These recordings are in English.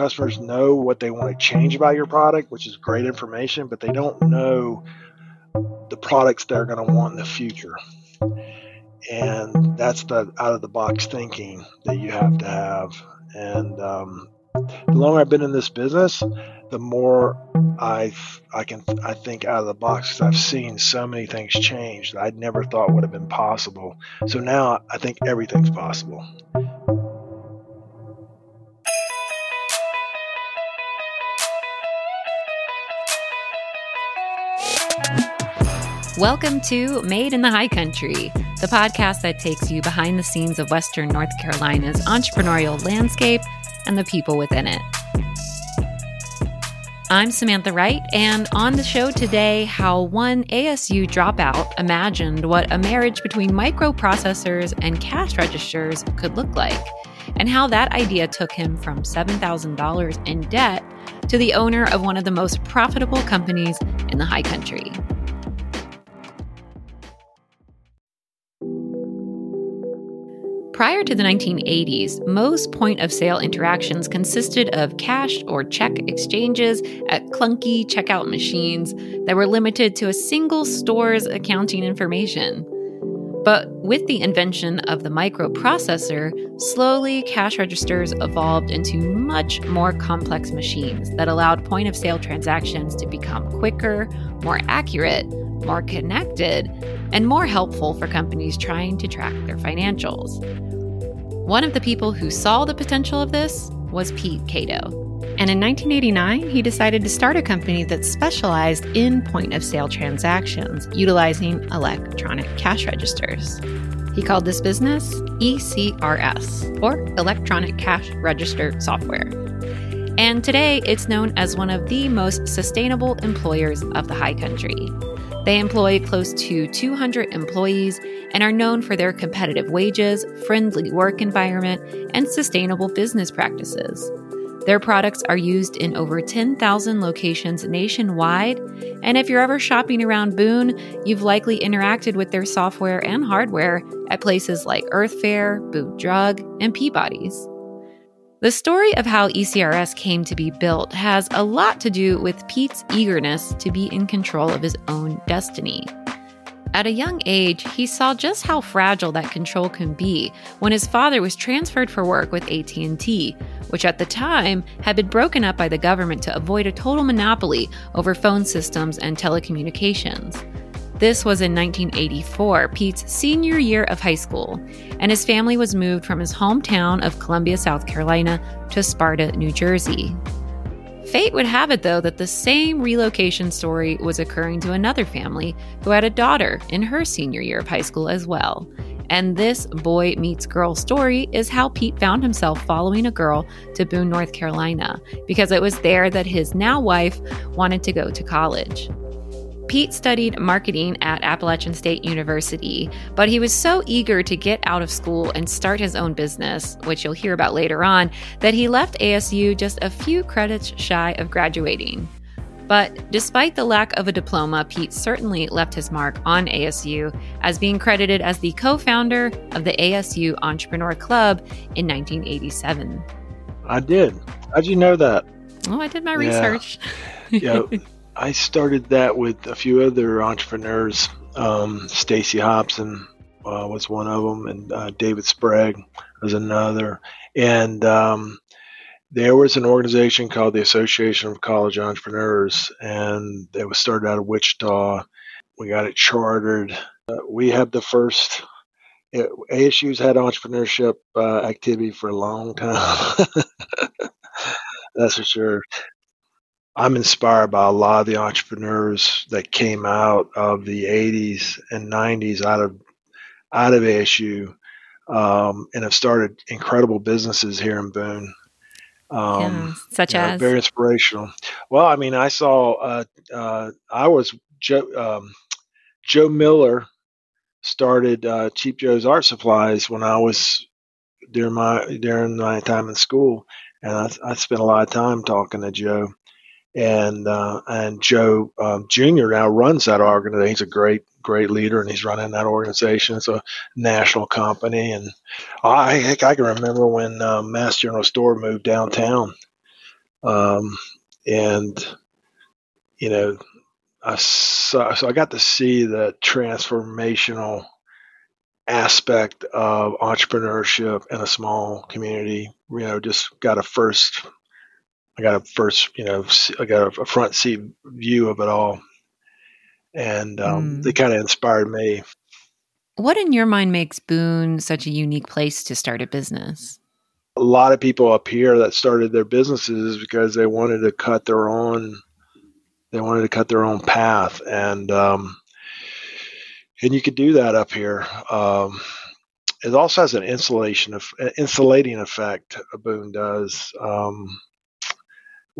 customers know what they want to change about your product, which is great information, but they don't know the products they're going to want in the future. And that's the out of the box thinking that you have to have. And um, the longer I've been in this business, the more I I can I think out of the box because I've seen so many things change that I'd never thought would have been possible. So now I think everything's possible. Welcome to Made in the High Country, the podcast that takes you behind the scenes of Western North Carolina's entrepreneurial landscape and the people within it. I'm Samantha Wright, and on the show today, how one ASU dropout imagined what a marriage between microprocessors and cash registers could look like, and how that idea took him from $7,000 in debt to the owner of one of the most profitable companies in the high country. Prior to the 1980s, most point of sale interactions consisted of cash or check exchanges at clunky checkout machines that were limited to a single store's accounting information. But with the invention of the microprocessor, slowly cash registers evolved into much more complex machines that allowed point of sale transactions to become quicker, more accurate, more connected, and more helpful for companies trying to track their financials. One of the people who saw the potential of this was Pete Catoe. And in 1989, he decided to start a company that specialized in point of sale transactions utilizing electronic cash registers. He called this business ECRS, or Electronic Cash Register Software. And today, it's known as one of the most sustainable employers of the high country. They employ close to 200 employees and are known for their competitive wages, friendly work environment, and sustainable business practices. Their products are used in over 10,000 locations nationwide, and if you're ever shopping around Boone, you've likely interacted with their software and hardware at places like Earth Fare, Boone Drug, and Peabody's. The story of how ECRS came to be built has a lot to do with Pete's eagerness to be in control of his own destiny. At a young age, he saw just how fragile that control can be when his father was transferred for work with AT&T, which at the time had been broken up by the government to avoid a total monopoly over phone systems and telecommunications. This was in 1984, Pete's senior year of high school, and his family was moved from his hometown of Columbia, South Carolina to Sparta, New Jersey. Fate would have it, though, that the same relocation story was occurring to another family who had a daughter in her senior year of high school as well. And this boy meets girl story is how Pete found himself following a girl to Boone, North Carolina, because it was there that his now wife wanted to go to college. Pete studied marketing at Appalachian State University, but he was so eager to get out of school and start his own business, which you'll hear about later on, that he left ASU just a few credits shy of graduating. But despite the lack of a diploma, Pete certainly left his mark on ASU as being credited as the co founder of the ASU Entrepreneur Club in 1987. I did. How'd you know that? Oh, I did my yeah. research. yeah. I started that with a few other entrepreneurs. Um, Stacy Hobson uh, was one of them, and uh, David Sprague was another. And um, there was an organization called the Association of College Entrepreneurs, and it was started out of Wichita. We got it chartered. Uh, we had the first. It, ASU's had entrepreneurship uh, activity for a long time. That's for sure. I'm inspired by a lot of the entrepreneurs that came out of the 80s and 90s out of out of ASU um, and have started incredible businesses here in Boone. Um, yeah, such you know, as very inspirational. Well, I mean, I saw uh, uh, I was Joe um, Joe Miller started uh, Cheap Joe's Art Supplies when I was during my during my time in school, and I, I spent a lot of time talking to Joe and uh, and Joe um, Jr. now runs that organization. He's a great great leader, and he's running that organization. It's a national company, and I I can remember when um, Mast General Store moved downtown um, and you know, I saw, so I got to see the transformational aspect of entrepreneurship in a small community. You know, just got a first, I got a first, you know, I got a front seat view of it all, and um, mm. they kind of inspired me. What in your mind makes Boone such a unique place to start a business? A lot of people up here that started their businesses because they wanted to cut their own, they wanted to cut their own path, and um, and you could do that up here. Um, it also has an insulation of insulating effect. A Boone does um,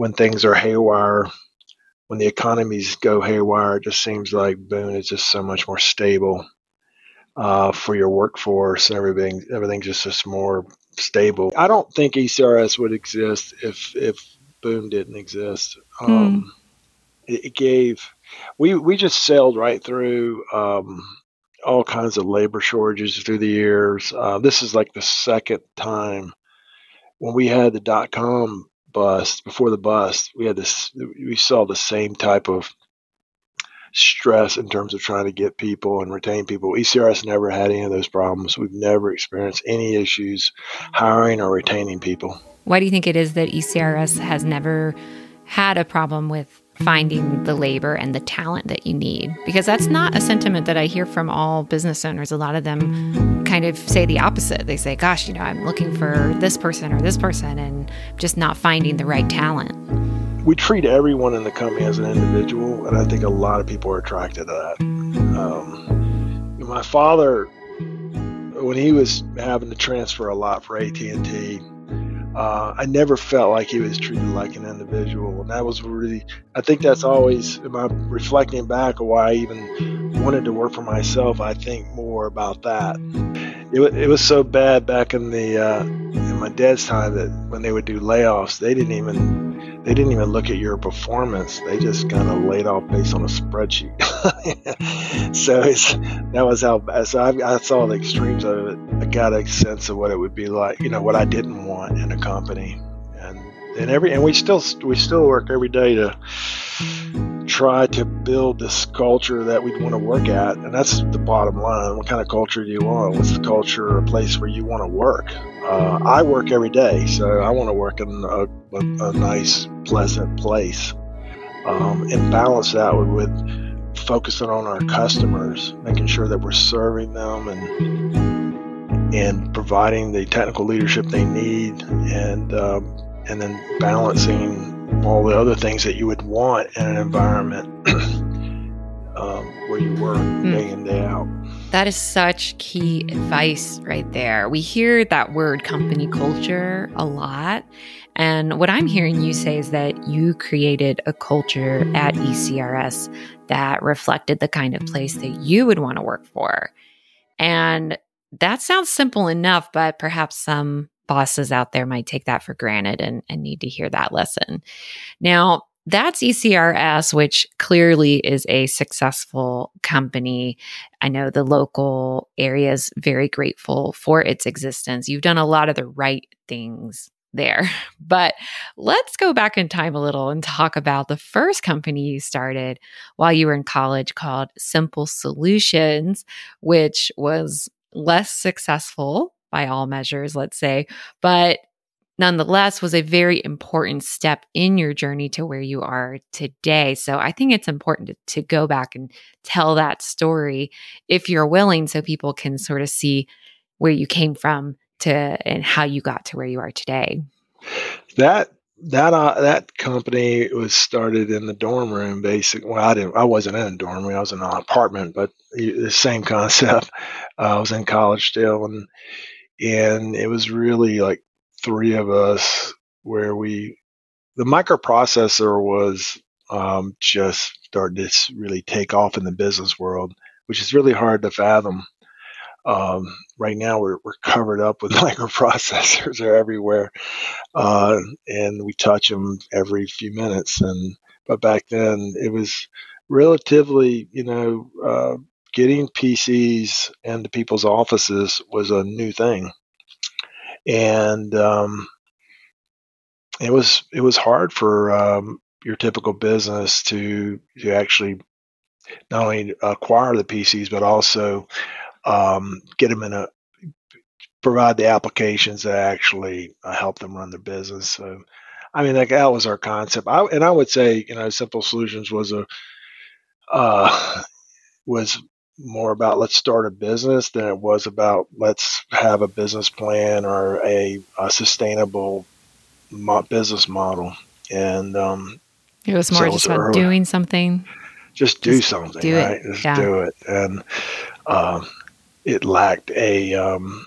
when things are haywire, when the economies go haywire. It just seems like Boone is just so much more stable uh, for your workforce and everything. Everything just just more stable. I don't think ECRS would exist if if Boone didn't exist. Hmm. Um, it, it gave we we just sailed right through um, all kinds of labor shortages through the years. Uh, this is like the second time when we had the dot com bust before the bust. We had this. We saw the same type of stress in terms of trying to get people and retain people. ECRS never had any of those problems. We've never experienced any issues hiring or retaining people. Why do you think it is that ECRS has never had a problem with finding the labor and the talent that you need because that's not a sentiment that I hear from all business owners. A lot of them kind of say the opposite. They say, gosh, you know, I'm looking for this person or this person and just not finding the right talent. We treat everyone in the company as an individual, and I think a lot of people are attracted to that. Um, my father, when he was having to transfer a lot for AT&T, uh, I never felt like he was treated like an individual, and that was really. I think that's always. Am I reflecting back why I even wanted to work for myself? I think more about that. It, it was so bad back in the uh, in my dad's time that when they would do layoffs, they didn't even they didn't even look at your performance. They just kind of laid off based on a spreadsheet. so it's, that was how. So I, I, saw the extremes of it. I got a sense of what it would be like. You know what I didn't want in a company, and and every and we still we still work every day to try to build this culture that we'd want to work at, and that's the bottom line. What kind of culture do you want? What's the culture, a place where you want to work? Uh, I work every day, so I want to work in a, a, a nice, pleasant place, um, and balance that with, with focusing on our customers, making sure that we're serving them and and providing the technical leadership they need, and um, and then balancing all the other things that you would want in an environment um, where you work mm. day in day out. That is such key advice right there. We hear that word company culture a lot. And what I'm hearing you say is that you created a culture at ECRS that reflected the kind of place that you would want to work for. And that sounds simple enough, but perhaps some bosses out there might take that for granted and, and need to hear that lesson. Now, that's ECRS, which clearly is a successful company. I know the local area is very grateful for its existence. You've done a lot of the right things there. But let's go back in time a little and talk about the first company you started while you were in college called Simple Solutions, which was less successful by all measures, let's say, but nonetheless was a very important step in your journey to where you are today. So I think it's important to, to, go back and tell that story if you're willing so people can sort of see where you came from to and how you got to where you are today. That that uh, that company was started in the dorm room basically well i didn't i wasn't in a dorm room i was in an apartment but the same concept uh, i was in college still and and it was really like three of us where we the microprocessor was um, just starting to really take off in the business world, which is really hard to fathom. Um, right now, we're, we're covered up with microprocessors; they're everywhere, uh, and we touch them every few minutes. And but back then, it was relatively, you know, uh, getting PCs into people's offices was a new thing. And um, it was it was hard for um, your typical business to to actually not only acquire the PCs but also um, get them in a provide the applications that actually uh, help them run their business. So, I mean, like that was our concept. I, and I would say, you know, Simple Solutions was a uh, was more about let's start a business than it was about let's have a business plan or a, a sustainable mo- business model. And um, it was more so just about doing something. Just do just something, do right? Just yeah. do it. And um, it lacked a um,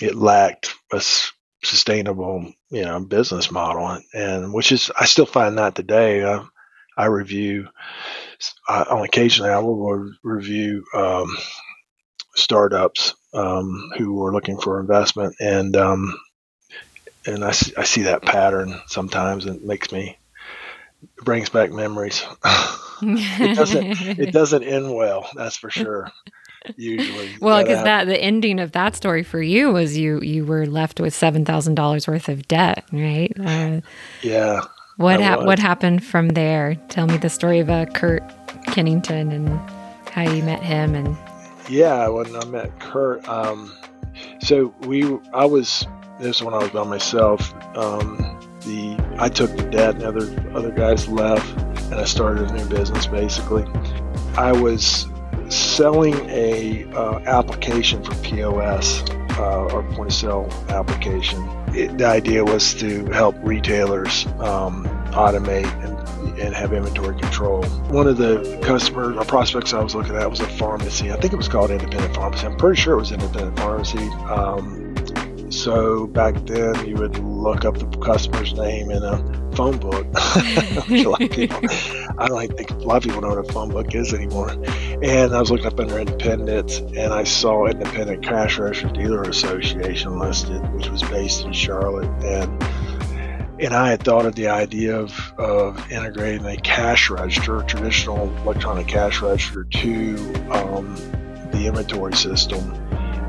it lacked a sustainable, you know, business model, and which is I still find that today. Uh, I review uh, on occasionally I will review um, startups um, who are looking for investment, and um, and I see, I see that pattern sometimes, and it makes me it brings back memories. it doesn't it doesn't end well, that's for sure. Usually, well, because that the ending of that story for you was you you were left with seven thousand dollars worth of debt, right? Uh, yeah. What ha- what happened from there? Tell me the story of uh, Kurt Kennington and how you met him and. Yeah, when I met Kurt, um, so we I was this when I was by myself. Um, the I took the debt, and other other guys left, and I started a new business. Basically, I was selling a uh, application for POS uh, or point of sale application. It, the idea was to help retailers um, automate and and have inventory control. One of the customers or prospects I was looking at was a pharmacy. I think it was called Independent Pharmacy. I'm pretty sure it was Independent Pharmacy. Um, so back then, you would look up the customer's name in a phone book. a lot of people, I don't think a lot of people know what a phone book is anymore. And I was looking up under independent, and I saw Independent Cash Register Dealer Association listed, which was based in Charlotte. And and I had thought of the idea of, of integrating a cash register, traditional electronic cash register, to um, the inventory system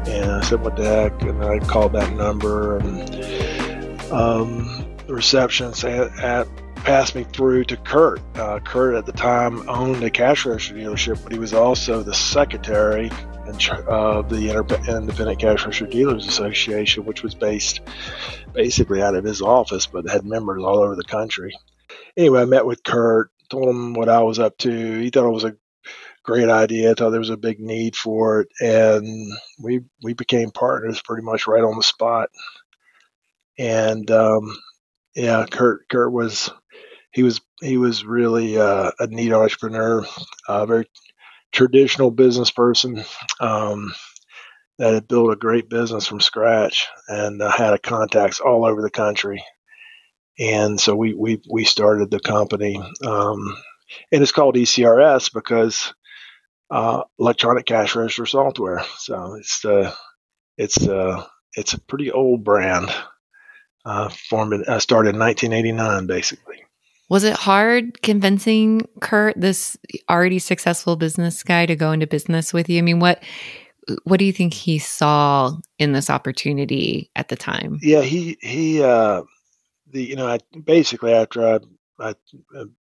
and I said, "What the heck?" And I called that number, and um, the receptionist at, at, passed me through to Kurt. Uh, Kurt at the time owned a cash register dealership, but he was also the secretary of the Independent Cash Register Dealers Association, which was based basically out of his office, but had members all over the country. Anyway, I met with Kurt, told him what I was up to. He thought it was a great idea. Thought there was a big need for it, and we we became partners pretty much right on the spot. And um, yeah, Kurt Kurt was he was he was really uh, a neat entrepreneur, a very traditional business person um, that had built a great business from scratch and uh, had contacts all over the country. And so we we we started the company. Um, and it's called ECRS because uh, electronic cash register software. So it's uh, it's uh, it's a pretty old brand. Uh, formed uh, started in 1989, basically. Was it hard convincing Kurt, this already successful business guy, to go into business with you? I mean, what what do you think he saw in this opportunity at the time? Yeah, he he uh, the you know I, basically after I I,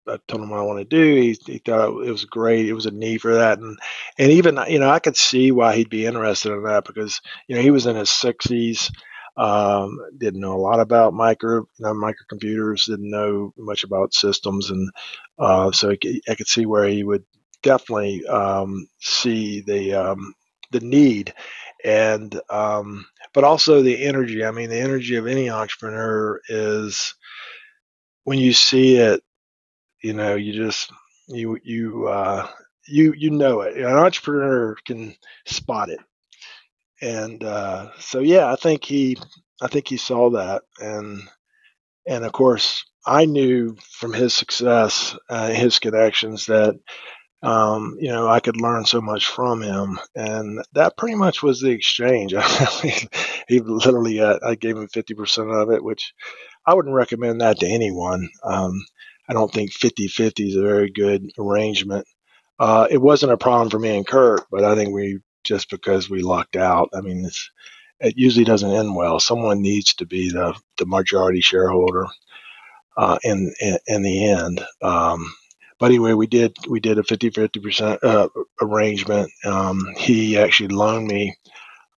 I told him what I want to do. He, he thought it was great. It was a need for that, and and even you know I could see why he'd be interested in that because you know he was in his sixties, um, didn't know a lot about micro you know microcomputers, didn't know much about systems, and uh, so I could see where he would definitely um, see the um, the need, and um, but also the energy. I mean, the energy of any entrepreneur is when you see it, you know, you just you you uh, you you know it. An entrepreneur can spot it, and uh, so yeah, I think he I think he saw that, and and of course I knew from his success, uh, his connections that. Um, you know, I could learn so much from him, and that pretty much was the exchange. he literally, uh, I gave him fifty percent of it, which I wouldn't recommend that to anyone. Um, I don't think 50 50 is a very good arrangement. Uh, it wasn't a problem for me and Kurt, but I think we just because we lucked out. I mean, it usually doesn't end well. Someone needs to be the, the majority shareholder. uh, in, in, in the end. Um, but anyway, we did we did a 50 50 percent uh, arrangement. Um, he actually loaned me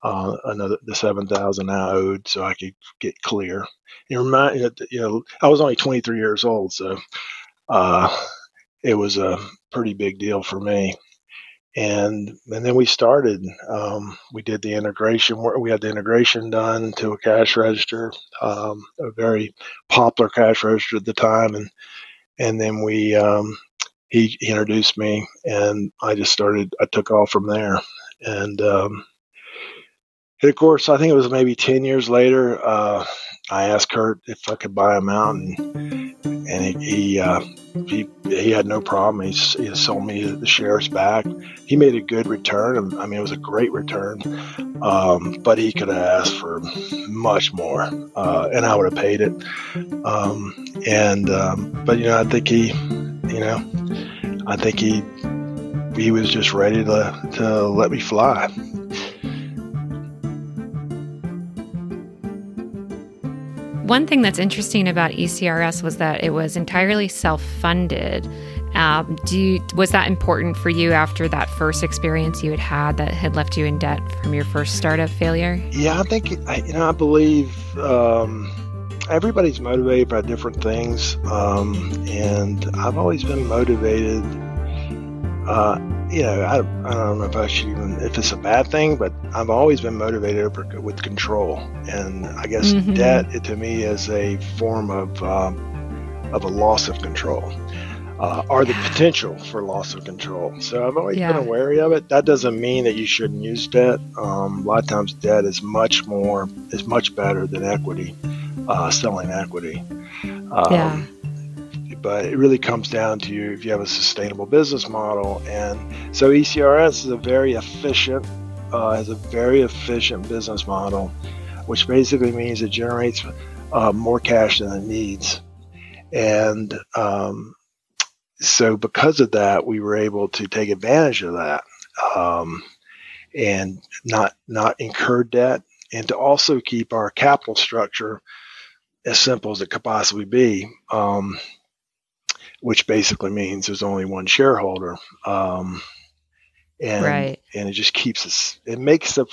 uh, another the seven thousand I owed, so I could get clear. You remind you know I was only 23 years old, so uh, it was a pretty big deal for me. And and then we started. Um, we did the integration. We had the integration done to a cash register, um, a very popular cash register at the time, and and then we um, he, he introduced me, and I just started. I took off from there, and um, and of course, I think it was maybe 10 years later, uh, I asked Kurt if I could buy him out, and, and he he, uh, he, he had no problem. He, he sold me the shares back. He made a good return. I mean, it was a great return, um, but he could have asked for much more, uh, and I would have paid it. Um, and um, but you know, I think he, you know, I think he he was just ready to to let me fly. One thing that's interesting about ECRS was that it was entirely self-funded. Um, do you, was that important for you after that first experience you had had that had left you in debt from your first startup failure? Yeah, I think I, you know I believe um, everybody's motivated by different things, um, and I've always been motivated. Uh, you know, I, I don't know if I should even, if it's a bad thing, but I've always been motivated with control. And I guess mm-hmm. debt it, to me is a form of, um, of a loss of control. Uh, or the potential for loss of control. So I've always yeah. been wary of it. That doesn't mean that you shouldn't use debt. Um, a lot of times, debt is much more is much better than equity, uh, selling equity. Um, yeah but it really comes down to you if you have a sustainable business model. And so ECRS is a very efficient, uh, has a very efficient business model, which basically means it generates uh, more cash than it needs. And um, so because of that, we were able to take advantage of that um, and not not incur debt, and to also keep our capital structure as simple as it could possibly be. Um, which basically means there's only one shareholder. Um, and right. and it just keeps us. It makes the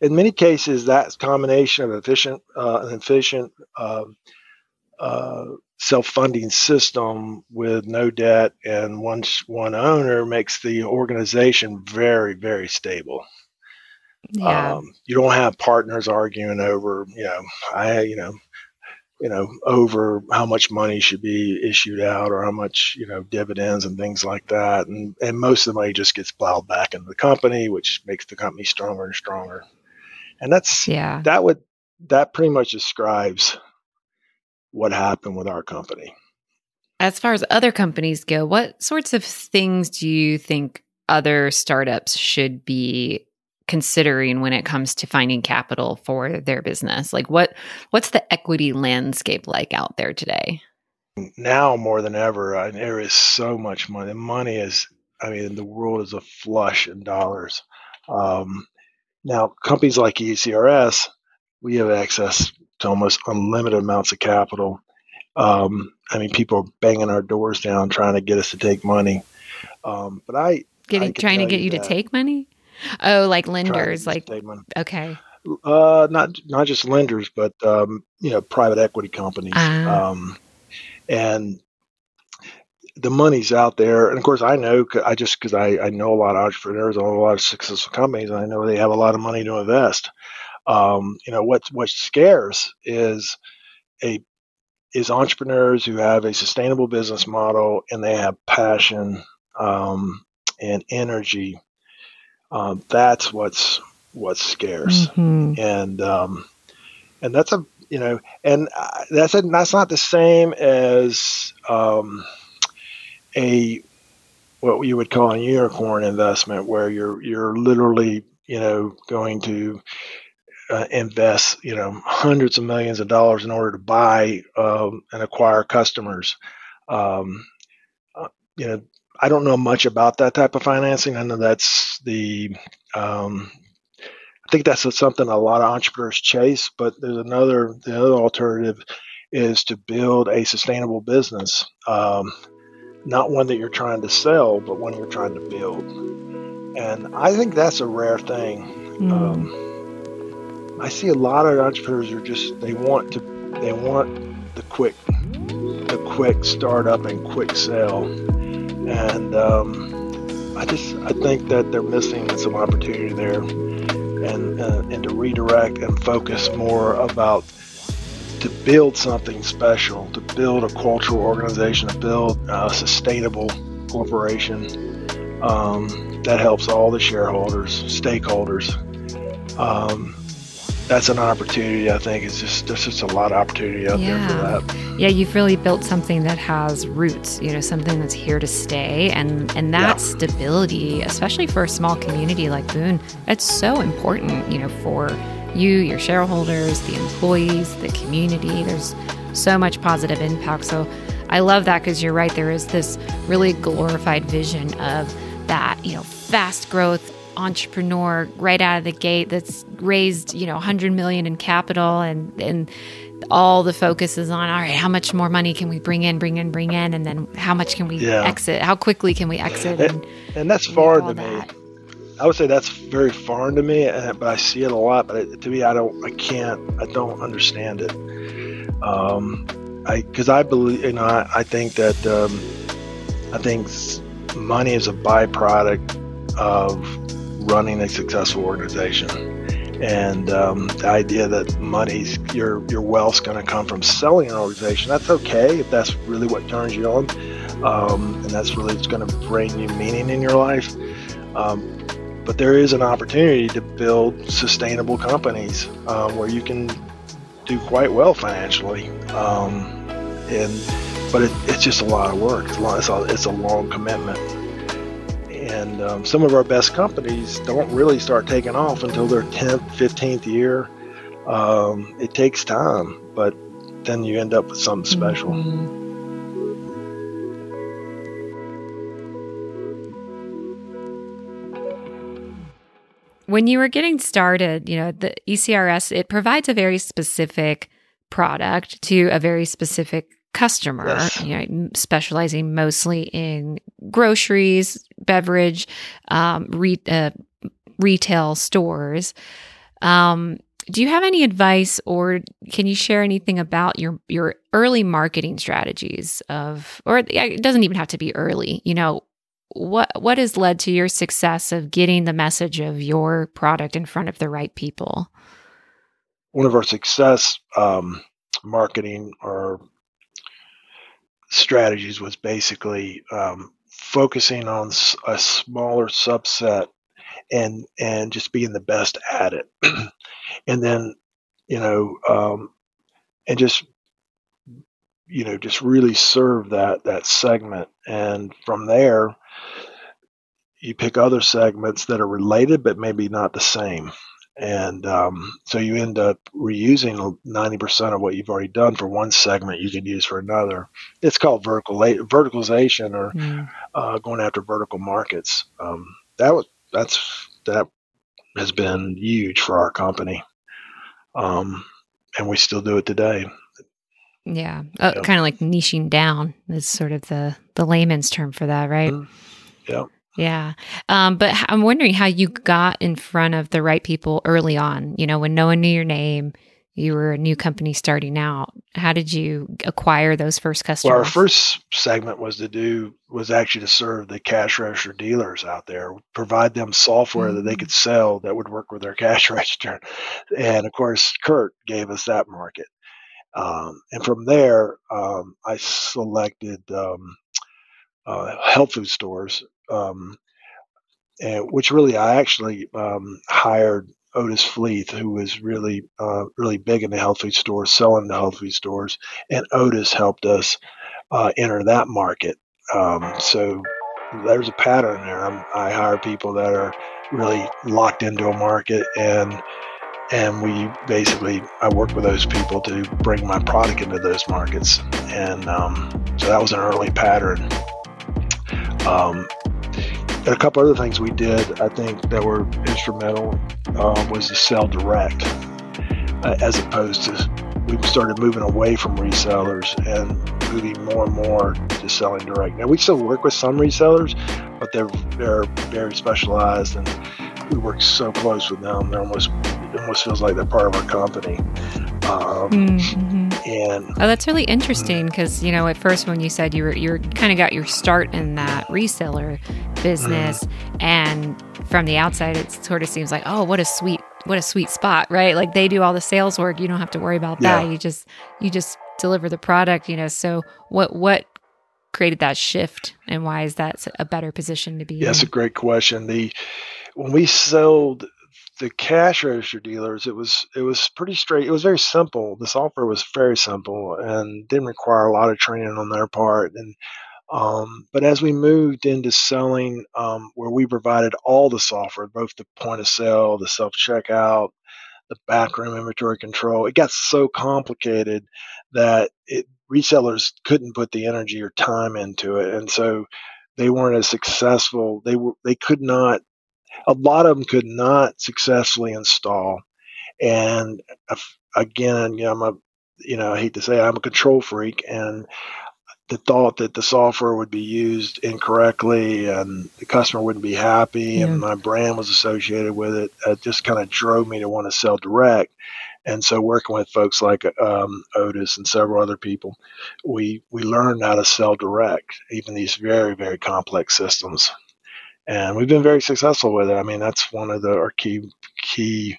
in many cases that combination of efficient uh, an efficient uh, uh, self-funding system with no debt and one one owner makes the organization very very stable. Yeah. Um, you don't have partners arguing over you know I you know you know, over how much money should be issued out or how much, you know, dividends and things like that. And, and most of the money just gets plowed back into the company, which makes the company stronger and stronger. And that's, yeah, that would, that pretty much describes what happened with our company. As far as other companies go, what sorts of things do you think other startups should be considering when it comes to finding capital for their business? Like what what's the equity landscape like out there today? Now more than ever, uh, there is so much money. Money is, I mean, the world is a flush in dollars. Um, now, companies like ECRS, we have access to almost unlimited amounts of capital. Um, I mean, people are banging our doors down trying to get us to take money. Um, but I, Getting, I trying to get you, you to take money. Oh, like lenders, like okay. Uh, not not just lenders, but um, you know, private equity companies. Uh. Um, and the money's out there, and of course, I know I just because I, I know a lot of entrepreneurs, I know a lot of successful companies, and I know they have a lot of money to invest. Um, you know, what what scares is a is entrepreneurs who have a sustainable business model and they have passion um, and energy um, that's what's what's scarce, mm-hmm. and um, and that's a you know, and uh, that's a, that's not the same as um, a what you would call a unicorn investment, where you're you're literally you know going to uh, invest you know hundreds of millions of dollars in order to buy um, and acquire customers. Um, uh, you know I don't know much about that type of financing. I know that's the, um, I think that's something a lot of entrepreneurs chase. But there's another, the other alternative is to build a sustainable business, um, not one that you're trying to sell, but one you're trying to build. And I think that's a rare thing. Mm. Um, I see a lot of entrepreneurs are just they want to they want the quick the quick startup and quick sell, and um, I just I think that they're missing some opportunity there, and uh, and to redirect and focus more about to build something special, to build a cultural organization, to build a sustainable corporation um, that helps all the shareholders, stakeholders. Um, that's an opportunity. I think it's just there's just a lot of opportunity out yeah. there for that. Yeah, you've really built something that has roots. You know, something that's here to stay, and and that yeah. stability, especially for a small community like Boone, it's so important. You know, for you, your shareholders, the employees, the community. There's so much positive impact. So I love that because you're right. There is this really glorified vision of that, you know, fast growth entrepreneur right out of the gate that's raised, you know, 100 million in capital and, and, all the focus is on all right how much more money can we bring in bring in bring in and then how much can we yeah. exit how quickly can we exit and, and, and that's far to me I would say that's very foreign to me, but I see it a lot. But to me, I don't, I can't, I don't understand it. Um, I because I believe, you know, I, I think that um, I think money is a byproduct of running a successful organization, and um, the idea that money's your your wealth's going to come from selling an organization. That's okay if that's really what turns you on, um, and that's really what's going to bring you meaning in your life. Um, but there is an opportunity to build sustainable companies um, where you can do quite well financially. Um, and but it, it's just a lot of work. It's a, long, it's a, it's a long commitment. And um, some of our best companies don't really start taking off until their 10th, 15th year. Um, it takes time, but then you end up with something special. Mm-hmm. when you were getting started, you know, the ECRS, it provides a very specific product to a very specific customer, yes. you know, specializing mostly in groceries, beverage, um, re- uh, retail stores. Um, do you have any advice or can you share anything about your your early marketing strategies of or it doesn't even have to be early you know what what has led to your success of getting the message of your product in front of the right people? One of our success um, marketing or strategies was basically um, focusing on a smaller subset and and just being the best at it, and then you know um, and just you know just really serve that that segment. And from there you pick other segments that are related but maybe not the same and um, so you end up reusing 90% of what you've already done for one segment you can use for another it's called vertical verticalization or mm. uh, going after vertical markets um, that was that's that has been huge for our company um, and we still do it today yeah, uh, yeah. kind of like niching down is sort of the the layman's term for that, right? Mm. Yeah. Yeah. Um, but I'm wondering how you got in front of the right people early on, you know, when no one knew your name, you were a new company starting out. How did you acquire those first customers? Well, our first segment was to do was actually to serve the cash register dealers out there, provide them software mm-hmm. that they mm. could sell that would work with their cash register. And of course, Kurt gave us that market. Um, and from there, um, I selected um, uh, health food stores, um, and which really I actually um, hired Otis Fleeth, who was really uh, really big in the health food stores, selling the health food stores, and Otis helped us uh, enter that market. Um, so there's a pattern there. I'm, I hire people that are really locked into a market and and we basically I work with those people to bring my product into those markets, and um, so that was an early pattern. Um, a couple other things we did, I think, that were instrumental um, was to sell direct, uh, as opposed to we started moving away from resellers and moving more and more to selling direct. Now we still work with some resellers, but they're they're very specialized and we work so close with them. They're almost almost feels like they're part of our company. Um, mm-hmm. And oh, that's really interesting because you know at first when you said you were you kind of got your start in that reseller business, mm-hmm. and from the outside it sort of seems like oh what a sweet what a sweet spot, right? Like they do all the sales work. You don't have to worry about that. Yeah. You just you just deliver the product, you know. So what what created that shift and why is that a better position to be yeah, That's a great question. The when we sold the cash register dealers, it was it was pretty straight. It was very simple. The software was very simple and didn't require a lot of training on their part. And um, but as we moved into selling, um, where we provided all the software, both the point of sale, the self checkout, the backroom inventory control, it got so complicated that it, resellers couldn't put the energy or time into it, and so they weren't as successful. They were they could not. A lot of them could not successfully install, and again, you know, I'm a you know I hate to say I'm a control freak, and the thought that the software would be used incorrectly and the customer wouldn't be happy yeah. and my brand was associated with it, it just kind of drove me to want to sell direct. And so, working with folks like um, Otis and several other people, we we learned how to sell direct, even these very very complex systems, and we've been very successful with it. I mean, that's one of the our key key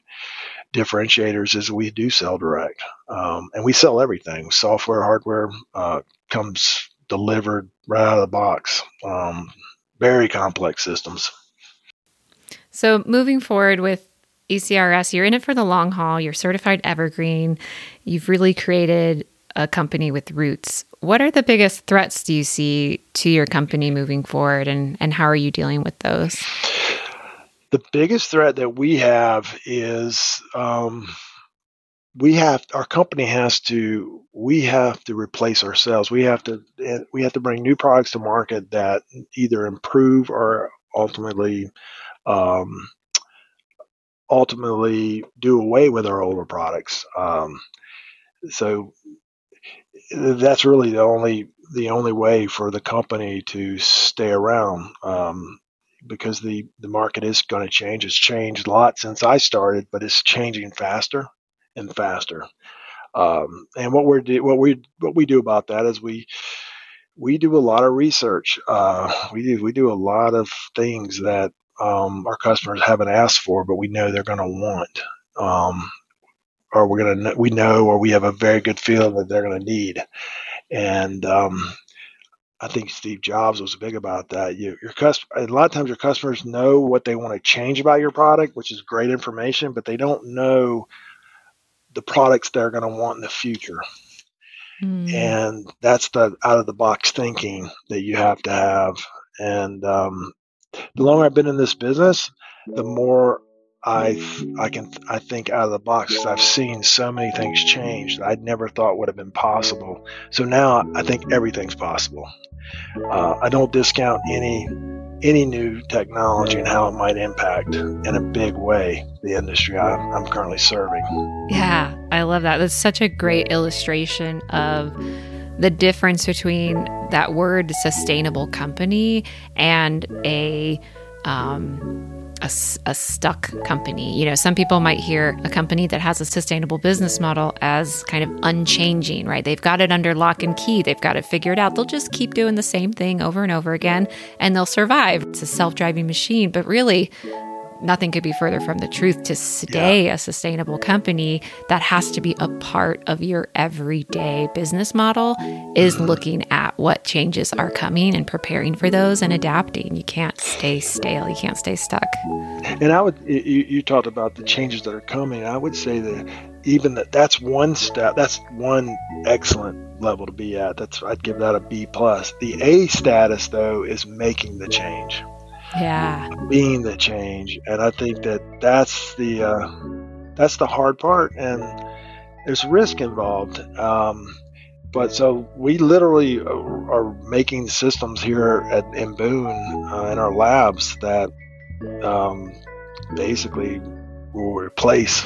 differentiators is we do sell direct, um, and we sell everything: software, hardware, uh, comes delivered right out of the box. Um, very complex systems. So moving forward with ECRS, you're in it for the long haul. You're certified evergreen. You've really created a company with roots. What are the biggest threats do you see to your company moving forward, and, and how are you dealing with those? The biggest threat that we have is um, we have our company has to we have to replace ourselves. We have to we have to bring new products to market that either improve or ultimately um, ultimately do away with our older products. Um, so that's really the only the only way for the company to stay around um, because the the market is going to change. It's changed a lot since I started, but it's changing faster and faster. Um, and what we're what we what we do about that is we we do a lot of research. Uh, we do we do a lot of things that um, our customers haven't asked for, but we know they're going to want, um, or we're going to we know, or we have a very good feeling that they're going to need. And um, I think Steve Jobs was big about that. You, your customer, a lot of times your customers know what they want to change about your product, which is great information, but they don't know the products they're going to want in the future. Mm. And that's the out of the box thinking that you have to have. And um, the longer I've been in this business, the more I I can I think out of the box I've seen so many things change that I'd never thought would have been possible. So now I think everything's possible. Uh, I don't discount any any new technology and how it might impact in a big way the industry I'm, I'm currently serving. Yeah, I love that. That's such a great illustration of the difference between that word sustainable company and a um, a, a, stuck company. You know, some people might hear a company that has a sustainable business model as kind of unchanging, right? They've got it under lock and key, they've got it figured out. They'll just keep doing the same thing over and over again and they'll survive. It's a self driving machine, but really, nothing could be further from the truth to stay yeah. a sustainable company that has to be a part of your everyday business model is mm-hmm. looking at what changes are coming and preparing for those and adapting. You can't stay stale. You can't stay stuck. And i would you, you talked about the changes that are coming. I would say that even that that's one step that's one excellent level to be at. That's i'd give that a b plus. The a status though is making the change yeah. Being the change and i think that that's the uh, that's the hard part and there's risk involved um, but so we literally are making systems here at in boone uh, in our labs that um, basically will replace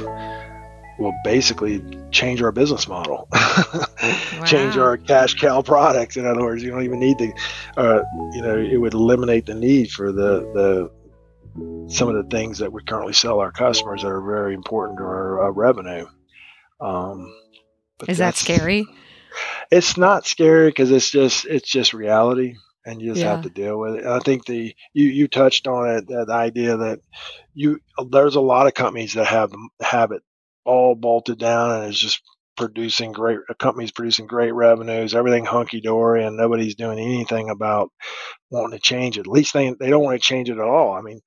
will basically change our business model, wow. change our cash cow products. In other words, you don't even need to, uh, you know, it would eliminate the need for the the some of the things that we currently sell our customers that are very important to our uh, revenue. Um, Is that scary? It's not scary because it's just it's just reality, and you just yeah. have to deal with it. And I think the you you touched on it that idea that you there's a lot of companies that have have it all bolted down and it's just producing great a company's producing great revenues, everything hunky dory, and nobody's doing anything about wanting to change it. At least they they don't want to change it at all. I mean,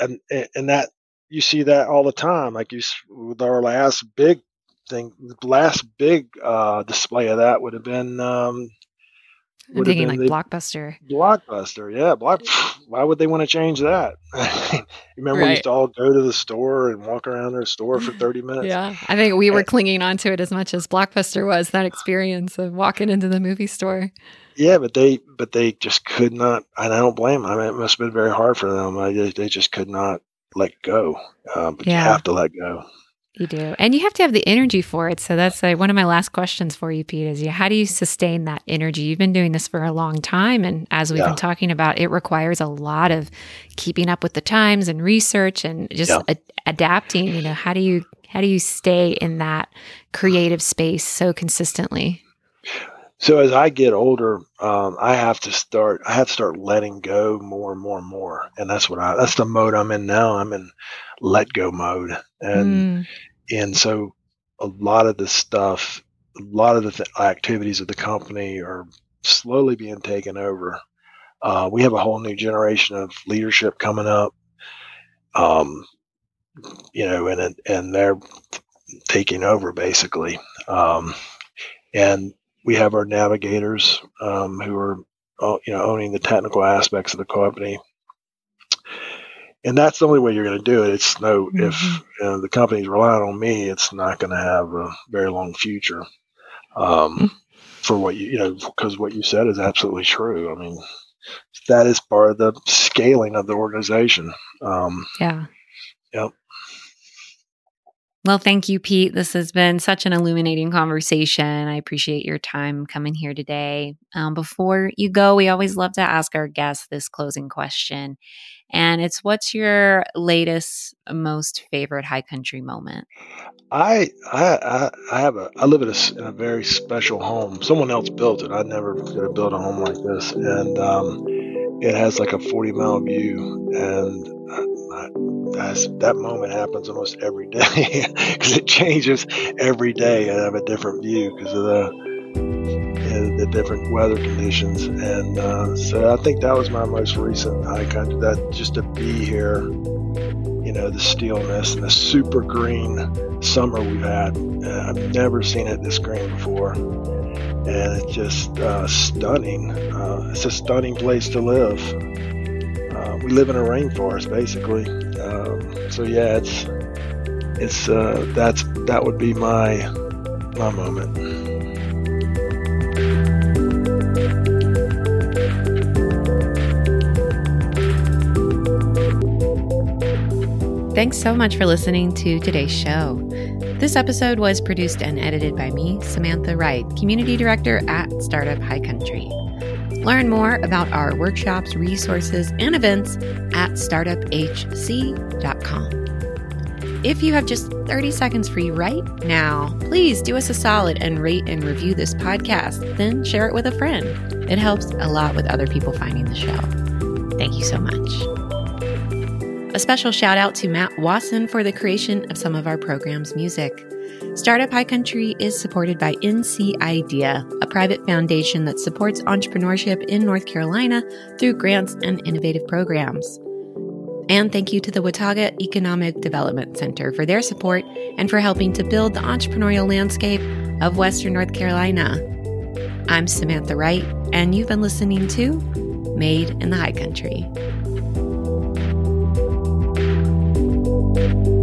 and and that you see that all the time. Like you with our last big thing, the last big uh, display of that would have been um, I'm thinking like Blockbuster. Blockbuster, yeah. Block. Why would they want to change that? Remember, right. we used to all go to the store and walk around their store for 30 minutes. Yeah, I think we were and, clinging on to it as much as Blockbuster was. That experience of walking into the movie store. Yeah, but they, but they just could not, and I don't blame them. I mean, it must have been very hard for them. I, they just could not let go. Uh, but yeah. you have to let go. You do. And you have to have the energy for it. So that's like one of my last questions for you, Pete, is how do you sustain that energy? You've been doing this for a long time. And as we've yeah. been talking about, it requires a lot of keeping up with the times and research and just yeah. a- adapting. You know, how do you how do you stay in that creative space so consistently? So as I get older, um, I have to start. I have to start letting go more and more and more, and that's what I. That's the mode I'm in now. I'm in let go mode, and mm. and so a lot of the stuff, a lot of the th- activities of the company are slowly being taken over. Uh, we have a whole new generation of leadership coming up. Um, you know, and and they're taking over basically. Um, and we have our navigators um, who are uh, you know owning the technical aspects of the company. And that's the only way you're going to do it. It's no mm-hmm. if you know, the company's relying on me it's not going to have a very long future. Um, mm-hmm. for what you you know because what you said is absolutely true. I mean that is part of the scaling of the organization. Um, yeah. yep well, thank you, Pete. This has been such an illuminating conversation. I appreciate your time coming here today. Um, before you go, we always love to ask our guests this closing question. And it's what's your latest, most favorite high country moment? I I I have a I live in a, in a very special home. Someone else built it. I never could have built a home like this, and um, it has like a 40 mile view, and that's, that moment happens almost every day because it changes every day. and I have a different view because of the the different weather conditions, and uh, so I think that was my most recent hike. That just to be here, you know, the stillness and the super green summer we've had. Uh, I've never seen it this green before, and it's just uh, stunning. Uh, it's a stunning place to live. Uh, we live in a rainforest, basically. Um, so yeah, it's it's uh, that's that would be my my moment. Thanks so much for listening to today's show. This episode was produced and edited by me, Samantha Wright, Community Director at Startup High Country. Learn more about our workshops, resources, and events at startuphc.com. If you have just 30 seconds free right now, please do us a solid and rate and review this podcast, then share it with a friend. It helps a lot with other people finding the show. Thank you so much. A special shout out to Matt Wasson for the creation of some of our program's music. Startup High Country is supported by NC Idea, a private foundation that supports entrepreneurship in North Carolina through grants and innovative programs. And thank you to the Watauga Economic Development Center for their support and for helping to build the entrepreneurial landscape of Western North Carolina. I'm Samantha Wright, and you've been listening to Made in the High Country. Thank you.